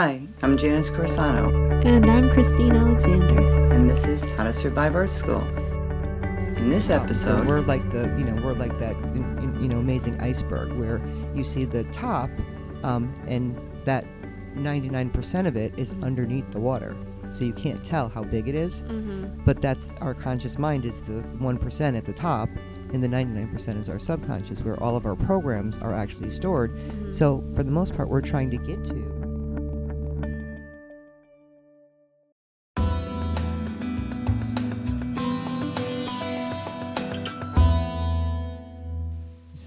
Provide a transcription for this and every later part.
Hi, I'm Janice Corsano, And I'm Christine Alexander. and this is How to Survive Earth School. In this episode, we're like the you know we're like that in- in- you know amazing iceberg where you see the top, um, and that 99% of it is underneath the water, so you can't tell how big it is. Mm-hmm. But that's our conscious mind is the 1% at the top, and the 99% is our subconscious, where all of our programs are actually stored. Mm-hmm. So for the most part, we're trying to get to.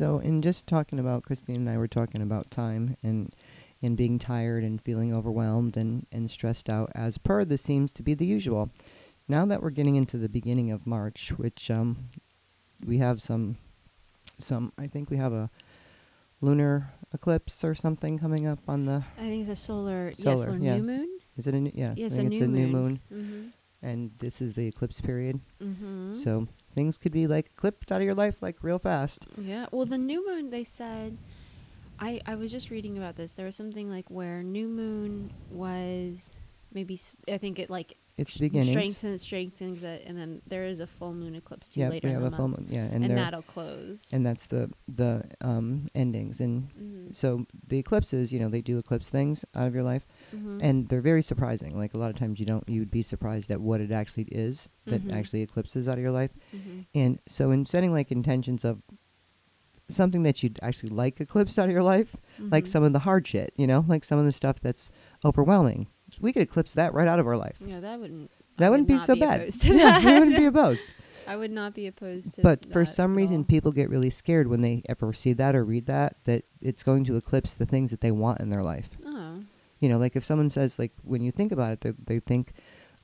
So, in just talking about Christine and I were talking about time and and being tired and feeling overwhelmed and, and stressed out as per this seems to be the usual. Now that we're getting into the beginning of March, which um we have some some I think we have a lunar eclipse or something coming up on the I think it's a solar, Solar, yes, solar yes. new moon. is it a new yeah, Yes, I a think new it's a new moon. moon Mm-hmm. and this is the eclipse period. Mm-hmm. So things could be like clipped out of your life like real fast. yeah. Well, the new moon, they said. I I was just reading about this. There was something like where new moon was maybe s- I think it like It's beginnings. strengthens strengthens it, and then there is a full moon eclipse too yeah, later we in have the a full month, moon. Yeah, and, and, that'll close. and that's the the um endings and mm-hmm. so the eclipses you know they do eclipse things out of your life mm-hmm. and they're very surprising like a lot of times you don't you'd be surprised at what it actually is that Mhm. actually eclipses out of your life mm-hmm. and so in setting like intentions of something that you'd actually like eclipsed out of your life like Mm-hmm. some of the hard shit you know like some of the stuff that's overwhelming we could eclipse that right out of our life Yeah, that wouldn't. That would wouldn't be not so bad opposed to yeah that. we wouldn't be opposed I would not be opposed to. but for some reason all. people get really scared when they ever see that or read that that it's going to eclipse the things that they want in their life. You know like if someone says like when you think about it they, they think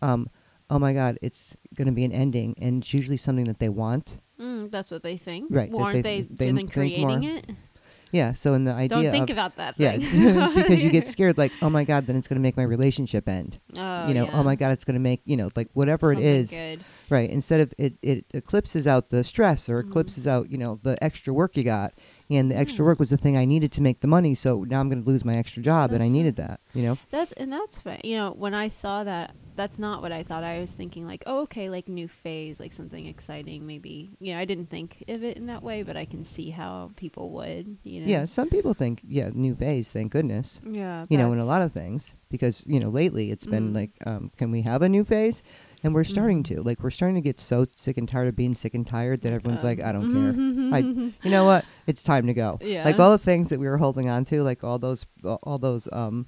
um, oh my god it's going to be an ending and it's usually something that they want Mm, that's what they think. Right, Well, aren't they they, th- they then creating more. it? Yeah so in the idea Don't think of, about that. yeah thing. because you get scared like oh my god then it's going to make my relationship end Oh, you know yeah. oh my god it's going to make you know like whatever Something it is Good. right instead of it, it eclipses out the stress or Mhm. eclipses out you know the extra work you got and the extra Yeah. work was the thing i needed to make the money so now i'm going to lose my extra job and i needed that you know That's and that's fine. You know, when I saw that, that's not what I thought. I was thinking like, oh, okay, like new phase, like something exciting, maybe. You know, I didn't think of it in that way, but I can see how people would. You know. yeah some people think yeah new phase thank goodness Yeah. you know in a lot of things because you know lately it's been Mhm. like um, can we have a new phase and we're starting Mhm. to like we're starting to get so sick and tired of being sick and tired that everyone's like i don't care care. you know what it's time to go Yeah. like all the things that we were holding on to like all those all those um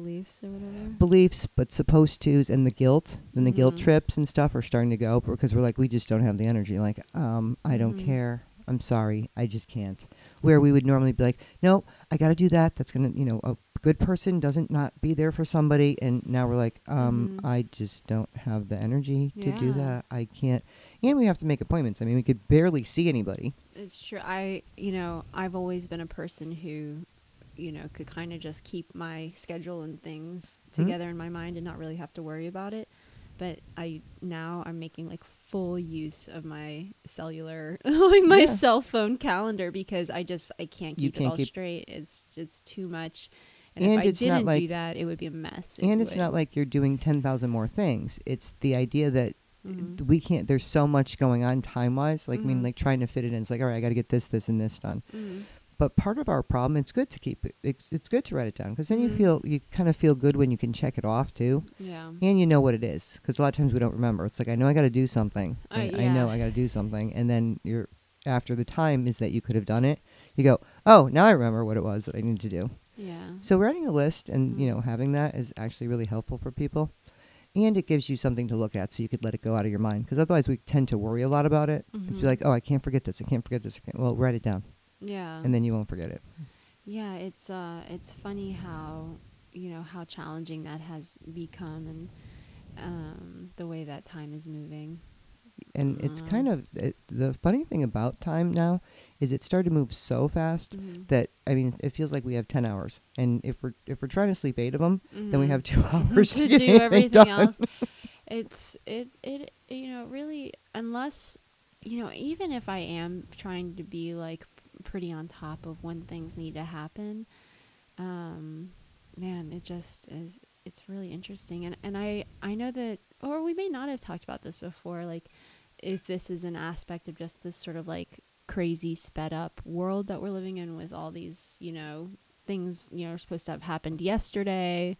beliefs or whatever. beliefs but supposed to's and the guilt and the guilt Mhm. trips and stuff are starting to go because we're like we just don't have the energy. Like um i don't Mhm. care. I'm sorry. I just can't. Where we would normally be like no i gotta do that. That's gonna you know a good person doesn't not be there for somebody. And now we're like um Mhm. i just don't have the energy to do that. I can't. And we have to make appointments. I mean we could barely see anybody. It's true. I, you know, I've always been a person who, you know, could kind of just keep my schedule and things Mhm. together in my mind and not really have to worry about it. But I now I'm making like full use of my cellular, like my Yeah. cell phone calendar because I just I can't keep can't it all keep- straight. It's it's too much. And, And if I didn't do like- that, it would be a mess. It and it's would. not like you're doing 10,000 more things it's the idea that Mhm. we can't there's so much going on time wise like i mean Mhm. like trying to fit it in it's like all right i got to get this this and this done Mhm. But part of our problem it's good to keep it it's, it's good to write it down because then you Mhm. feel you kind of feel good when you can check it off too Yeah. and you know what it is because a lot of times we don't remember it's like i know i got to do something Uh, and i know i got to do something and then you're after the time is that you could have done it you go oh now i remember what it was that i need to do Yeah. so writing a list and you Mhm. know having that is actually really helpful for people, and it gives you something to look at so you could let it go out of your mind. Because otherwise we tend to worry a lot about it. Mhm. you're like, oh, I can't forget this, I can't forget this. I can't. Well, write it down, Yeah. and then you won't forget it. Yeah, it's uh it's funny how you know how challenging that has become and um the way that time is moving. And it's Mhm. kind of it, the funny thing about time now is it started to move so fast Mhm. that I mean it feels like we have ten hours, and if we're if we're trying to sleep eight of them, then we Mhm. have two hours to, to do everything done. else. It's it it you know really unless you know even if I am trying to be like pretty on top of when things need to happen, um, man, it just is. It's really interesting, and and I I know that, or we may not have talked about this before. Like, if this is an aspect of just this sort of like crazy sped up world that we're living in with all these, you know, things you know are supposed to have happened yesterday,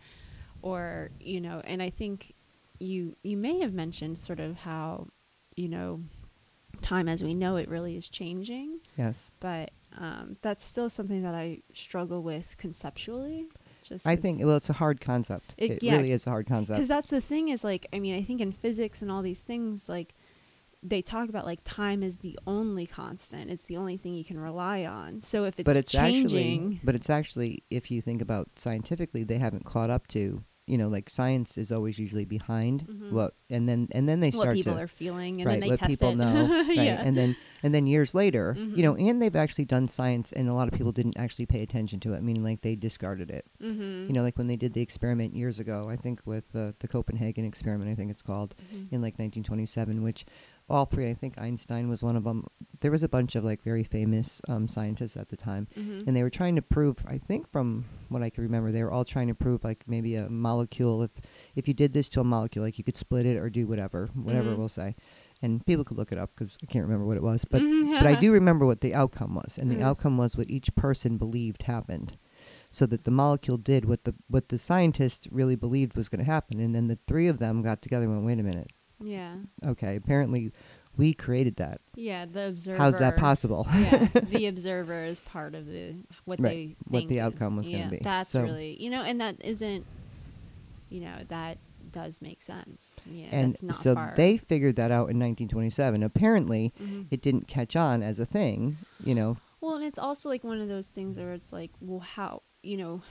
or you know, and I think you you may have mentioned sort of how, you know, time as we know it really is changing Yes. but um, that's still something that I struggle with conceptually. Just I think well, it's a hard concept. It- It, yeah, really is a hard concept. because that's the thing is like I mean I think in physics and all these things like they talk about like time is the only constant. It's the only thing you can rely on. So if it's, but it's changing, actually but it's actually if you think about scientifically they haven't caught up to you know like science is always usually behind Mhm. what and then and then they start what people to are feeling, and right then they let test people it. know right yeah. and then and then years later you know Mhm. and they've actually done science and a lot of people didn't actually pay attention to it meaning like they discarded it mm-hmm. you know like when they did the experiment years ago i think with uh, the copenhagen experiment i think it's called Mhm. in like 1927 which all three i think einstein was one of them there was a bunch of like very famous um, scientists at the time Mhm. and they were trying to prove i think from what i can remember they were all trying to prove like maybe a molecule if if you did this to a molecule like you could split it or do whatever whatever Mhm. we'll say and people could look it up because i can't remember what it was but Mhm. but i do remember what the outcome was and the Mm. outcome was what each person believed happened so that the molecule did what the what the scientists really believed was going to happen and then the three of them got together and went wait a minute yeah, okay apparently we created that yeah. The observer. how's that possible yeah, the observer is part of the what Right, they what the outcome was gonna be. That's So- really you know, and that isn't, you know, that does make sense. Yeah, and that's not so far. they figured that out in 1927 apparently Mhm. it didn't catch on as a thing you know Well, and it's also like one of those things where it's like, well, how you know,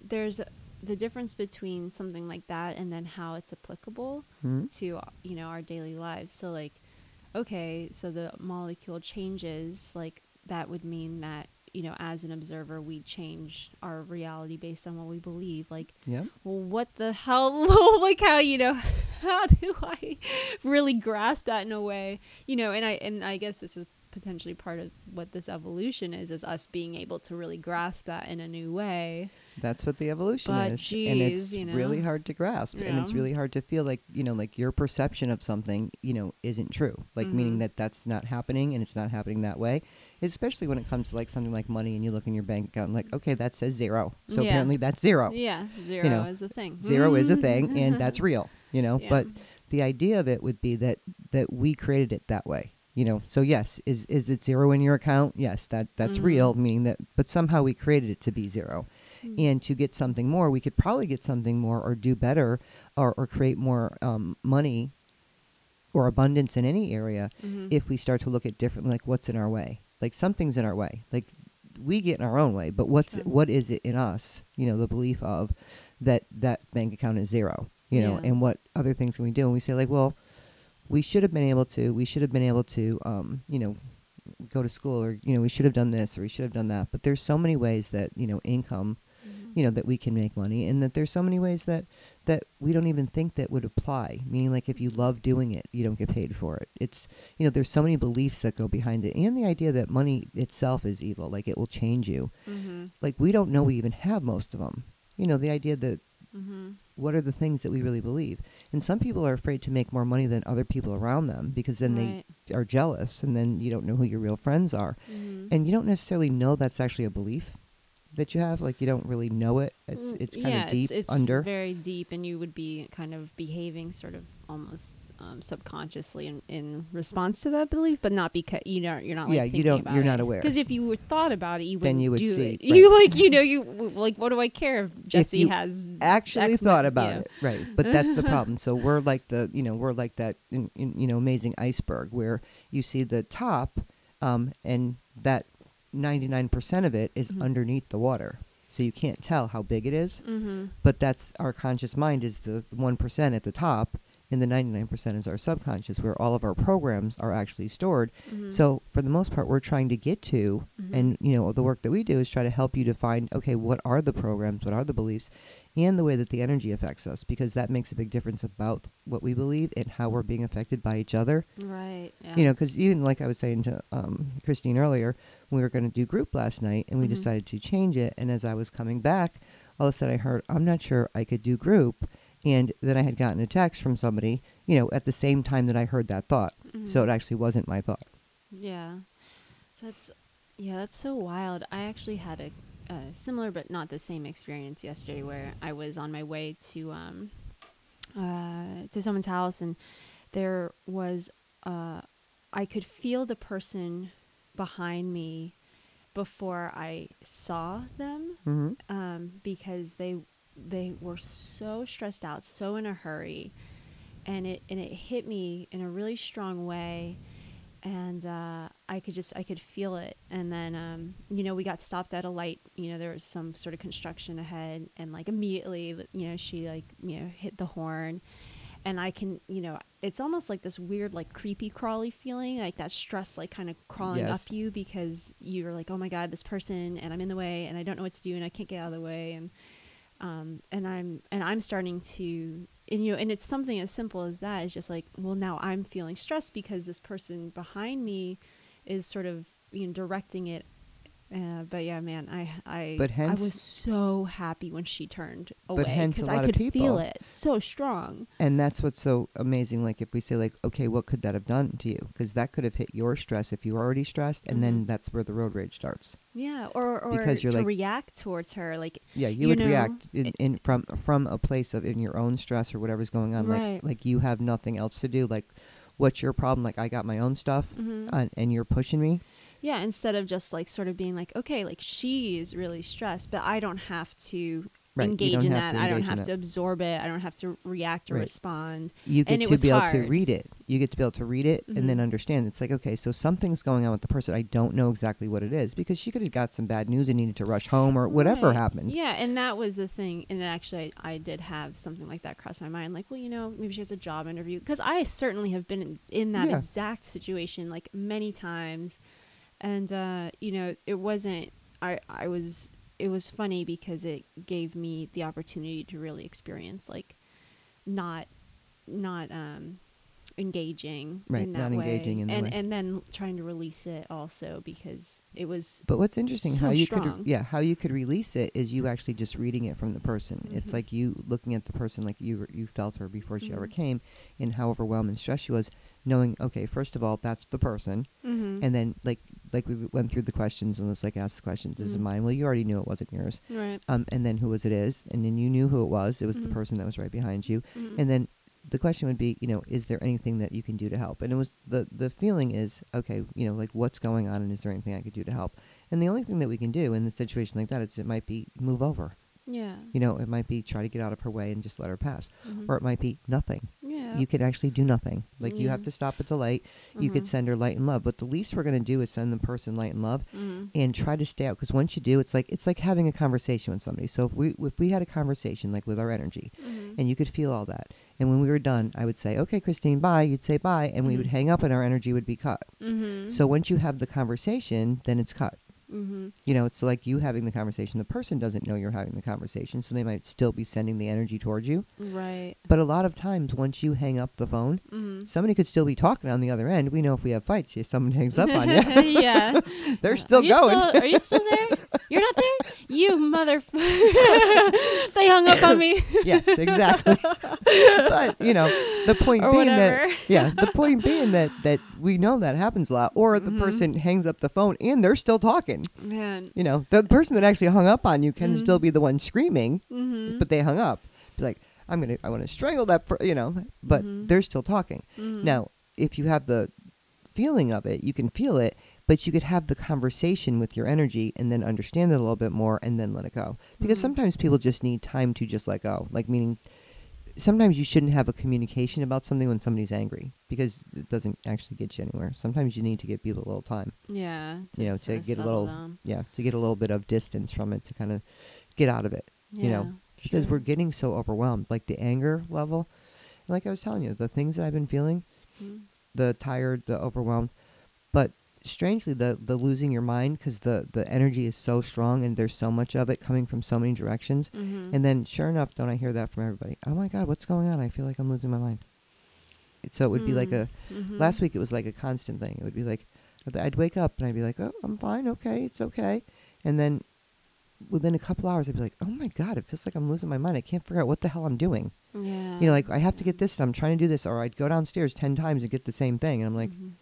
there's the difference between something like that and then how it's applicable hmm? to you know our daily lives. So like, okay, so the molecule changes, like that would mean that you know as an observer we change our reality based on what we believe. Like yeah. well what the hell? Like how you know how do i really grasp that in a way? You know and i and i guess this is potentially part of what this evolution is is us being able to really grasp that in a new way that's what the evolution But is and it's you know. really hard to grasp and it's really hard to feel like you know like your perception of something you know isn't true like meaning Mhm. that that's not happening and it's not happening that way especially when it comes to like something like money and you look in your bank account and like okay that says zero so Yeah. apparently that's zero yeah zero know, is the thing zero is a thing and that's real you know Yeah. but the idea of it would be that that we created it that way you know so yes is is it zero in your account yes that that's Mhm. real meaning that but somehow we created it to be zero Mm. and to get something more we could probably get something more or do better or, or create more um, money or abundance in any area Mhm. if we start to look at differently like what's in our way like something's in our way like we get in our own way but what's what is it in us you know the belief of that that bank account is zero you know Yeah. and what other things can we do and we say like well we should have been able to we should have been able to um you know go to school or you know we should have done this or we should have done that but there's so many ways that you know income. You know that we can make money and that there's so many ways that that we don't even think that would apply meaning like if you love doing it you don't get paid for it it's you know there's so many beliefs that go behind it and the idea that money itself is evil like it will change you Mhm. like we don't know we even have most of them you know the idea that Mhm. what are the things that we really believe and some people are afraid to make more money than other people around them because then Right. they are jealous and then you don't know who your real friends are Mhm. and you don't necessarily know that's actually a belief that you have like you don't really know it it's Mm, it's kind yeah, of deep it's, it's under very deep, and you would be kind of behaving sort of almost um, subconsciously in, in response to that belief, but not because you know you're not like Yeah, you don't you're it. not aware. Because if you were thought about it, you Then you would do see, it. right. You like you know you like what do I care if Jesse you has actually X thought about yeah. it right but that's the problem so we're like the you know we're like that in, in, you know amazing iceberg where you see the top um and that 99% of it is Mhm. underneath the water so you can't tell how big it is Mm-hmm. but that's our conscious mind is the 1% at the top and the 99% is our subconscious where all of our programs are actually stored Mm-hmm. so for the most part we're trying to get to Mhm. and you know the work that we do is try to help you to find okay what are the programs what are the beliefs and the way that the energy affects us because that makes a big difference about what we believe and how we're being affected by each other right, yeah. you know because even like i was saying to um, christine earlier we were going to do group last night and we Mhm. decided to change it and as i was coming back all of a sudden I heard, I'm not sure I could do group. And then I had gotten a text from somebody, you know, at the same time that I heard that thought. So it actually wasn't my thought. Yeah, that's yeah, that's so wild. I actually had a, a similar but not the same experience yesterday, where I was on my way to um uh to someone's house, and there was uh I could feel the person behind me before I saw them Mm-hmm. um, because they they were so stressed out, so in a hurry, and it and it hit me in a really strong way, and uh, I could just I could feel it. And then um, you know we got stopped at a light. You know there was some sort of construction ahead, and like immediately you know she like you know hit the horn. And I can, you know, it's almost like this weird, like creepy, crawly feeling, like that stress, like kind of crawling Yes. up you because you're like, oh my god, this person, and I'm in the way, and I don't know what to do, and I can't get out of the way, and um, and I'm and I'm starting to and you know and it's something as simple as that is just like well now I'm feeling stressed because this person behind me is sort of you know directing it uh, but yeah man I I But I was so happy when she turned away because I could people- feel it so strong And that's what's so amazing. Like if we say like, okay, what could that have done to you? Because that could have hit your stress if you were already stressed, and then Mhm. that's where the road rage starts. yeah or or Because you're to like- react towards her like Yeah, you, You would know, react in, in from from a place of in your own stress or whatever's going on. Right. Like like you have nothing else to do. Like, what's your problem? Like I got my own stuff, mhm. uh, and you're pushing me. Yeah, instead of just like sort of being like, okay, like she is really stressed, but I don't have to Right, engage in that. I don't have that. to absorb it. I don't have to react or Right. respond. You get And to be able hard. to read it. You get to be able to read it and then Mhm. understand. It's like okay, so something's going on with the person. I don't know exactly what it is because she could have got some bad news and needed to rush home or whatever Right. happened. Yeah, and that was the thing. And actually, I, I did have something like that cross my mind. Like, well, you know, maybe she has a job interview because I certainly have been in, in that Yeah. exact situation like many times, and uh, you know, it wasn't. I I was. It was funny because it gave me the opportunity to really experience like, not, not um, engaging Right, in that not way, engaging in and way. and then trying to release it also because it was But what's interesting So how you strong. could yeah how you could release it is you actually just reading it from the person. It's Mhm. like you looking at the person like you you felt her before she ever Mhm. came, and how overwhelmed and stressed she was, knowing okay first of all that's the person, Mhm. and then like like we went through the questions and let's like ask the questions. Is it mine? Well, you already knew it wasn't yours. right. Um, and then who was it is, and then you knew who it was. It was the Mhm. person that was right behind you, Mhm. and then the question would be, you know, is there anything that you can do to help? And it was the the feeling is, okay, you know, like what's going on, and is there anything I could do to help? And the only thing that we can do in a situation like that is it might be move over. yeah. You know, it might be try to get out of her way and just let her pass, Mhm. or it might be nothing. You could actually do nothing. Like you have to stop at the light. You could Mhm. send her light and love, but the least we're gonna do is send the person light and love Mhm. and try to stay out because once you do it's like it's like having a conversation with somebody so if we if we had a conversation like with our energy Mhm. and you could feel all that and when we were done i would say okay christine bye you'd say bye and we would Mhm. hang up and our energy would be cut Mhm. so once you have the conversation then it's cut Mhm. you know it's like you having the conversation the person doesn't know you're having the conversation so they might still be sending the energy towards you Right. but a lot of times once you hang up the phone Mhm. somebody could still be talking on the other end we know if we have fights if someone hangs up on you yeah. they're still are going Still, are you still there? You're not there? You mother. they hung up on me. yes, exactly. but you know, the point or being whatever. that yeah, the point being that that we know that happens a lot. Or the Mhm. person hangs up the phone and they're still talking. Man. You know, the person that actually hung up on you can Mhm. still be the one screaming, Mm-hmm. but they hung up. Be like, I'm gonna, I want to strangle that, per-, you know. But Mhm. they're still talking. Mhm. Now, if you have the feeling of it, you can feel it, but you could have the conversation with your energy and then understand it a little bit more and then let it go. Because Mhm. sometimes people just need time to just let go. Like meaning sometimes you shouldn't have a communication about something when somebody's angry because it doesn't actually get you anywhere. Sometimes you need to give people a little time. Yeah. You know, to get a little-. Yeah, to get a little bit of distance from it to kind of get out of it. you know, Yeah, Because we're getting so overwhelmed. Like the anger level, like I was telling you, the things that I've been feeling, Mhm. the tired, the overwhelmed, but strangely the the losing your mind because the the energy is so strong and there's so much of it coming from so many directions. Mhm. And then sure enough, don't I hear that from everybody? Oh my God, what's going on? I feel like I'm losing my mind. So it would be like Mm. a Mhm. last week. It was like a constant thing. It would be like I'd- wake up and I'd be like, oh, I'm fine, okay, it's okay, and then within a couple hours, I'd be like, "Oh my god, it feels like I'm losing my mind. I can't figure out what the hell I'm doing." Yeah. You know, like I have to get this. and I'm trying to do this, or I'd go downstairs ten times and get the same thing, and I'm like, Mhm.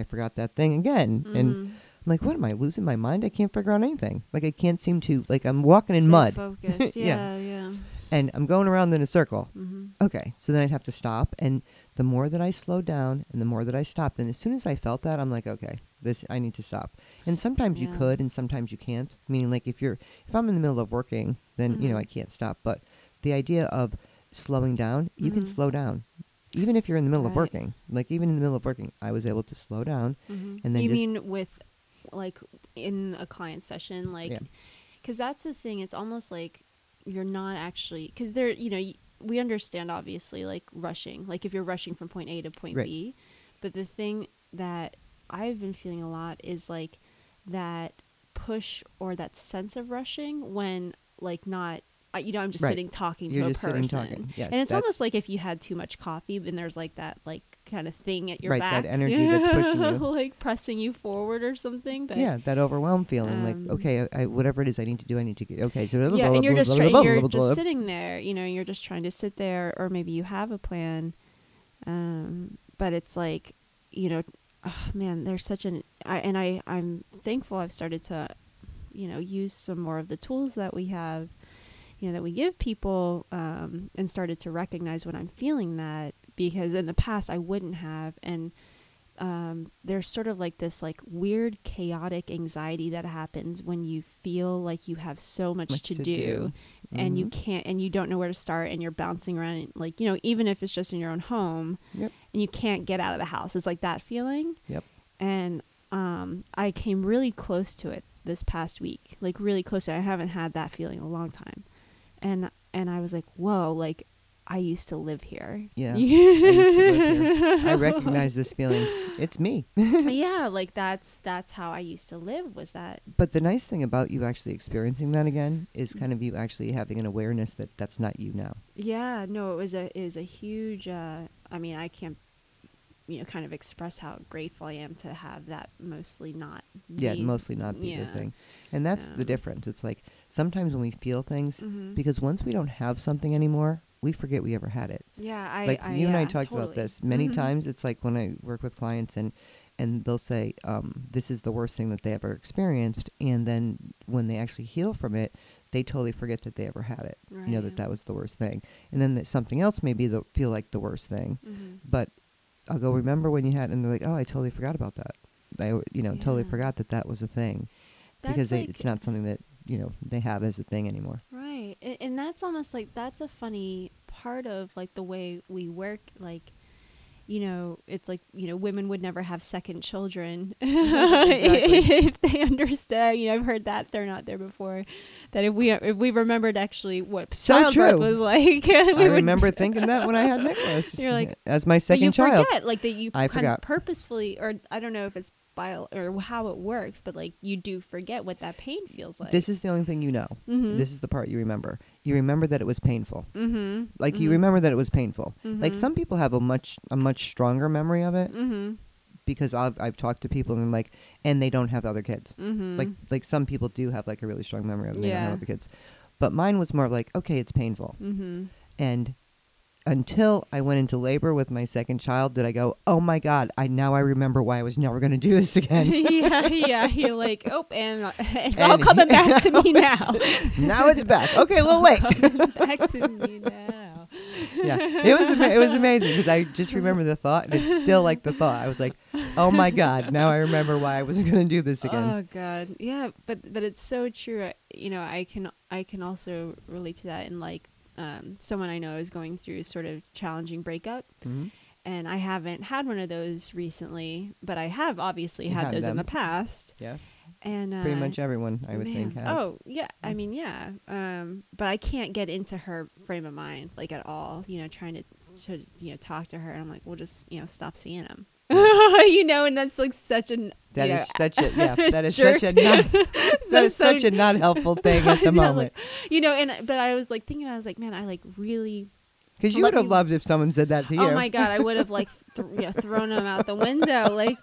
I forgot that thing again, and Mhm. I'm like, "What am I losing my mind? I can't figure out anything. Like I can't seem to like I'm walking in Stay mud, Focused. Yeah. Yeah. Yeah. and I'm going around in a circle." hmm Okay, so then I'd have to stop, and the more that I slowed down, and the more that I stopped, and as soon as I felt that, I'm like, okay, this I need to stop. And sometimes you could, and sometimes you can't. Meaning, like if you're if I'm in the middle of working, then you know Mhm. I can't stop. But the idea of slowing down, you can Mhm. slow down, even if you're in the middle of working. Like even in the middle of working, I was able to slow down. hmm And then you mean with like in a client session, like, Yeah. because that's the thing. It's almost like you're not actually because there. You know, y- we understand obviously like rushing. Like if you're rushing from point A to point Right. B, but the thing that I've been feeling a lot is like that push or that sense of rushing when like not. I- You know, I'm just Right. sitting talking You're to a person. Yes, and it's almost like if you had too much coffee, then there's like that like kind of thing at your Right, back, that energy that's pushing you. like pressing you forward or something. But yeah, that overwhelm feeling. Um, like okay, I, I, whatever it is I need to do, I need to get. Okay, so yeah, and you're just you're just sitting there. You know, you're just trying to sit there, or maybe you have a plan, um, but it's like, you know, oh, man, there's such an. I and I I'm thankful I've started to, you know, use some more of the tools that we have, you know, that we give people, um, and started to recognize when I'm feeling that because in the past I wouldn't have and. Um, there's sort of like this like weird chaotic anxiety that happens when you feel like you have so much, Much to, to do, do. and you Mhm. can't and you don't know where to start and you're bouncing around and, like you know even if it's just in your own home Yep. and you can't get out of the house it's like that feeling Yep. and um i came really close to it this past week like really close to it. i haven't had that feeling in a long time and and i was like whoa like i used to live here Yeah, I used to live here. I recognize this feeling. It's me. yeah like that's that's how i used to live was that But the nice thing about you actually experiencing that again is Mm. kind of you actually having an awareness that that's not you now. Yeah, no, it was a it was a huge. Uh, I mean, I can't, you know, kind of express how grateful I am to have that mostly not. Yeah, mostly not be the thing. And that's Yeah. the difference. It's like sometimes when we feel things, Mhm. because once we don't have something anymore, we forget we ever had it. yeah, I like I, you and I yeah, talked about this many Mhm. times. It's like when I work with clients and and they'll say um, this is the worst thing that they ever experienced, and then when they actually heal from it, they totally forget that they ever had it. You know that that was the worst thing, and then that something else may be the feel like the worst thing, Mhm. but I'll go remember when you had, and they're like, oh, I totally forgot about that. I you know totally forgot that that was a thing That's because they, like- it's not something that you know they have as a thing anymore. Right, and, and that's almost like that's a funny part of like the way we work. Like, you know, it's like you know, women would never have second children if they understand. You know, I've heard that they're not there before. That if we if we remembered actually what So childbirth true. was like, we I remember thinking that when I had Nicholas. You're like, as my but second you child. forget like that you I kind forgot. of purposefully, or I don't know if it's bio or how it works, but like you do forget what that pain feels like. This is the only thing you know. Mhm. This is the part you remember. You remember that it was painful. mm-hmm. Like you remember that it was painful. Like Mhm. some people have a much a much stronger memory of it Mm-hmm. because I've I've talked to people and like and they don't have other kids. Mm-hmm. Like like some people do have like a really strong memory of it and they don't have other kids. But mine was more like okay, it's painful. mm-hmm. And until I went into labor with my second child, did I go, "Oh my god, I now I remember why I was never going to do this again." yeah, yeah. You're like, oh, and uh, it's And all coming back to me now now. it's- back. Okay, a little late. back to me now. yeah, it was ama- it was amazing because I just remember the thought, and it's still like the thought. I was like, "Oh my god!" Now I remember why I wasn't going to do this again. Oh God, yeah, but but it's so true. I- You know, I can I can also relate to that. And like, um, someone I know is going through sort of challenging breakup, Mhm. and I haven't had one of those recently, but I have obviously had had those in the past. Yeah, And uh, pretty much everyone I would Man. think has. Oh yeah, I mean yeah. Um, but I can't get into her frame of mind like at all. You know, trying to to you know talk to her, and I'm like, we'll just you know stop seeing him. you know, and that's like such an That you is know, such a yeah. That is jerk. such a not, that So- is so- such a not helpful thing at the moment. like, you know, and but I was like thinking, I was like, man, I like really. Because you would have loved if someone said that to you. Oh my god, I would have like th- know, thrown him out the window. Like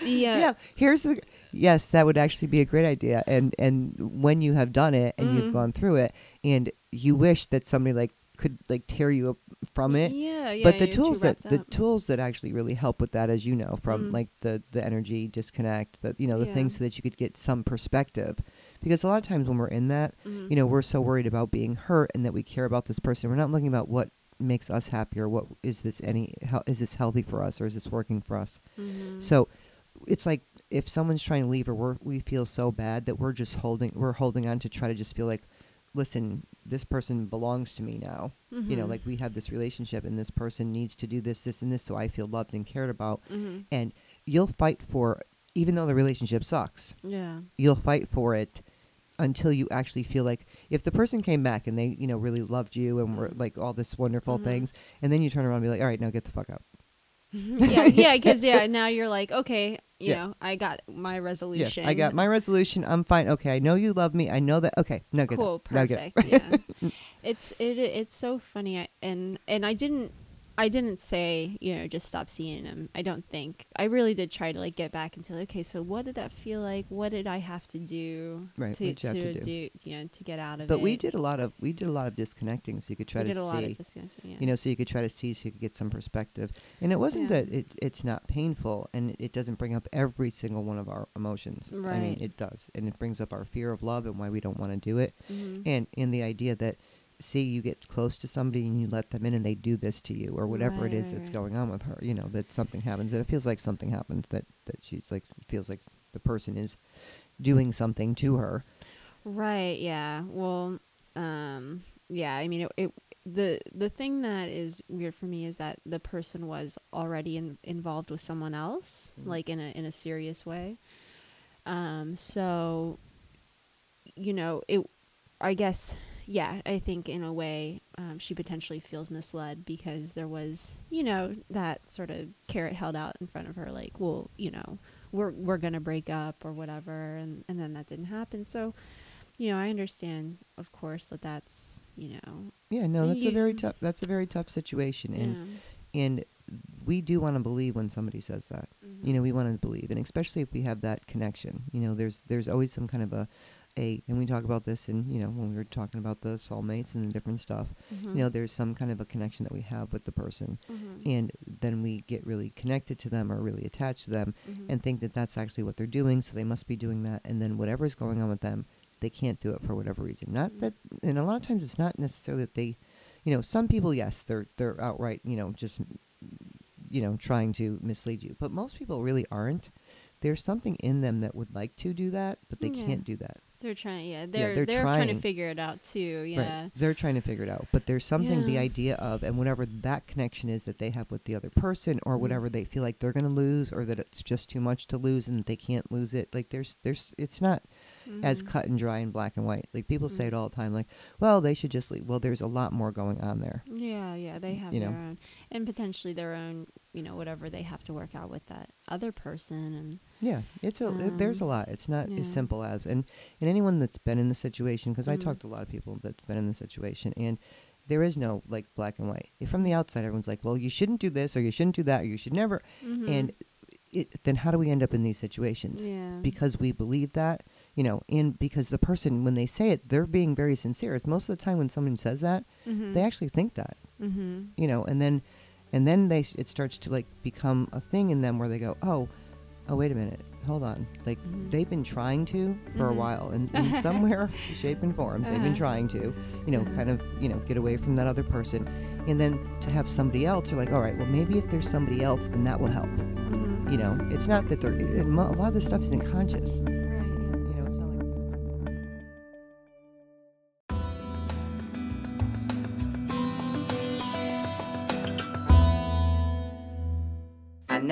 the uh, yeah. Here's the yes, that would actually be a great idea. And and when you have done it and Mhm. you've gone through it, and you wish that somebody like could like tear you up from it. Yeah, yeah. but the tools that the up. tools that actually really help with that, as you know, from Mhm. like the the energy disconnect, that you know the Yeah. things so that you could get some perspective, because a lot of times when we're in that, Mhm. you know, we're so worried about being hurt and that we care about this person. We're not looking about what makes us happy or what is this any how is this healthy for us or is this working for us. Mhm. So it's like if someone's trying to leave or we're, we feel so bad that we're just holding we're holding on to try to just feel like listen this person belongs to me now you know Mhm. like we have this relationship and this person needs to do this this and this so i feel loved and cared about Mhm. and you'll fight for even though the relationship sucks Yeah. you'll fight for it until you actually feel like if the person came back and they you know really loved you and were Mhm. like all this wonderful Mhm. things and then you turn around and be like all right now get the fuck out yeah, yeah, because yeah, now you're like, okay, you Yeah. know, I got my yeah resolution. i got my resolution i'm fine okay i know you love me i know that okay no good. cool, out. Now get out. perfect. yeah, it's it it's so funny, I, and and I didn't. I didn't say, you know, just stop seeing him. I don't think. I really did try to like get back into okay, so what did that feel like? What did I have to do Right, to have to do? you know, to get out of but it? But we did a lot of we did a lot of disconnecting so you could try we to did a see lot of discussing. Yeah. you know so you could try to see so you could get some perspective and it wasn't Yeah. that it, it's not painful and it doesn't bring up every single one of our emotions Right. i mean it does and it brings up our fear of love and why we don't want to do it Mhm. and in the idea that see you get close to somebody and you let them in and they do this to you or whatever Right, it is right, that's right. going on with her you know that something happens that it feels like something happens that that she's like feels like the person is doing something to her Right. Yeah. Well. Um. Yeah. I mean, it, it. The the thing that is weird for me is that the person was already in, involved with someone else, Mhm. like in a in a serious way. Um. So. You know it. I guess. Yeah. I think in a way, um, she potentially feels misled because there was, you know, that sort of carrot held out in front of her, like, well, you know, we're we're gonna break up or whatever, and and then that didn't happen. So you know, I understand, of course, that that's, you know, yeah no that's a very tough that's a very tough situation and yeah. and we do want to believe when somebody says that you know we want to believe and especially if we have that connection you know there's there's always some kind of a a and we talk about this and you know when we were talking about the soulmates and the different stuff Mhm. you know there's some kind of a connection that we have with the person Mhm. and then we get really connected to them or really attached to them Mhm. and think that that's actually what they're doing so they must be doing that and then whatever's going on with them they can't do it for whatever reason not Mhm. that and a lot of times it's not necessarily that they you know some people yes they're they're outright you know just you know trying to mislead you but most people really aren't there's something in them that would like to do that but they Yeah. can't do that they're trying, yeah, they're they're they're, trying to figure it out too, yeah. Right. They're trying to figure it out. But there's something the idea of and whatever that connection is that they have with the other person or Mhm. whatever they feel like they're going to lose or that it's just too much to lose and that they can't lose it. Like there's there's it's not as Mhm. cut and dry and black and white. Like people say Mhm. it all the time like, well, they should just leave. Well, there's a lot more going on there. Yeah, yeah, they have you their know. own, and potentially their own, you know, whatever they have to work out with that other person, and Yeah, it's a it- there's a Um, lot. It's not yeah. as simple as and and anyone that's been in the situation because I Mhm. talked to a lot of people that's been in the situation and there is no like black and white. From the outside, everyone's like, "Well, you shouldn't do this, or you shouldn't do that, or you should never." And it, then how do we end up in these situations? Mm-hmm. yeah, Because we believe that, you know, and because the person when they say it, they're being very sincere. It's most of the time when someone says that, mm-hmm. they actually think that, mm-hmm. you know, and then and then they s- it starts to like become a thing in them where they go, "Oh, oh wait a minute. Hold on. Like Mhm. they've been trying to for a Mhm. while in, in somewhere shape and form. They've been Uh-huh. trying to, you know, Uh-huh. kind of, you know, get away from that other person. And then to have somebody else, you're like, all right, well, maybe if there's somebody else, then that will help. Mm-hmm. You know, it's not that they're, and mo- a lot of this stuff isn't conscious.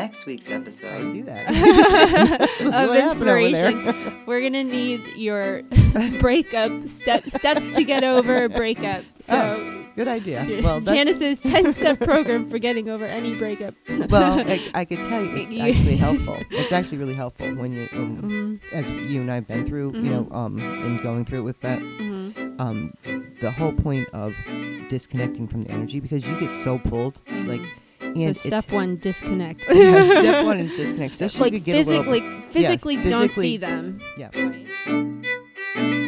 Next week's episode. I episode, see that. of What happened over there? inspiration. We're gonna need your breakup step, steps to get over a breakup. So, Oh, Good idea. Well, Janice's ten-step program for getting over any breakup. well, I, I could tell you, it's You- actually helpful. It's actually really helpful when you, um, Mhm, as you and I've been through, you know, um, and going through it with that mhm, um, the whole point of disconnecting from the energy because you get so pulled. Like mhm. And so step one, disconnect. yeah, step one disconnect. So like physically, bit, physically, yes, physically, don't see them. Yeah. Right.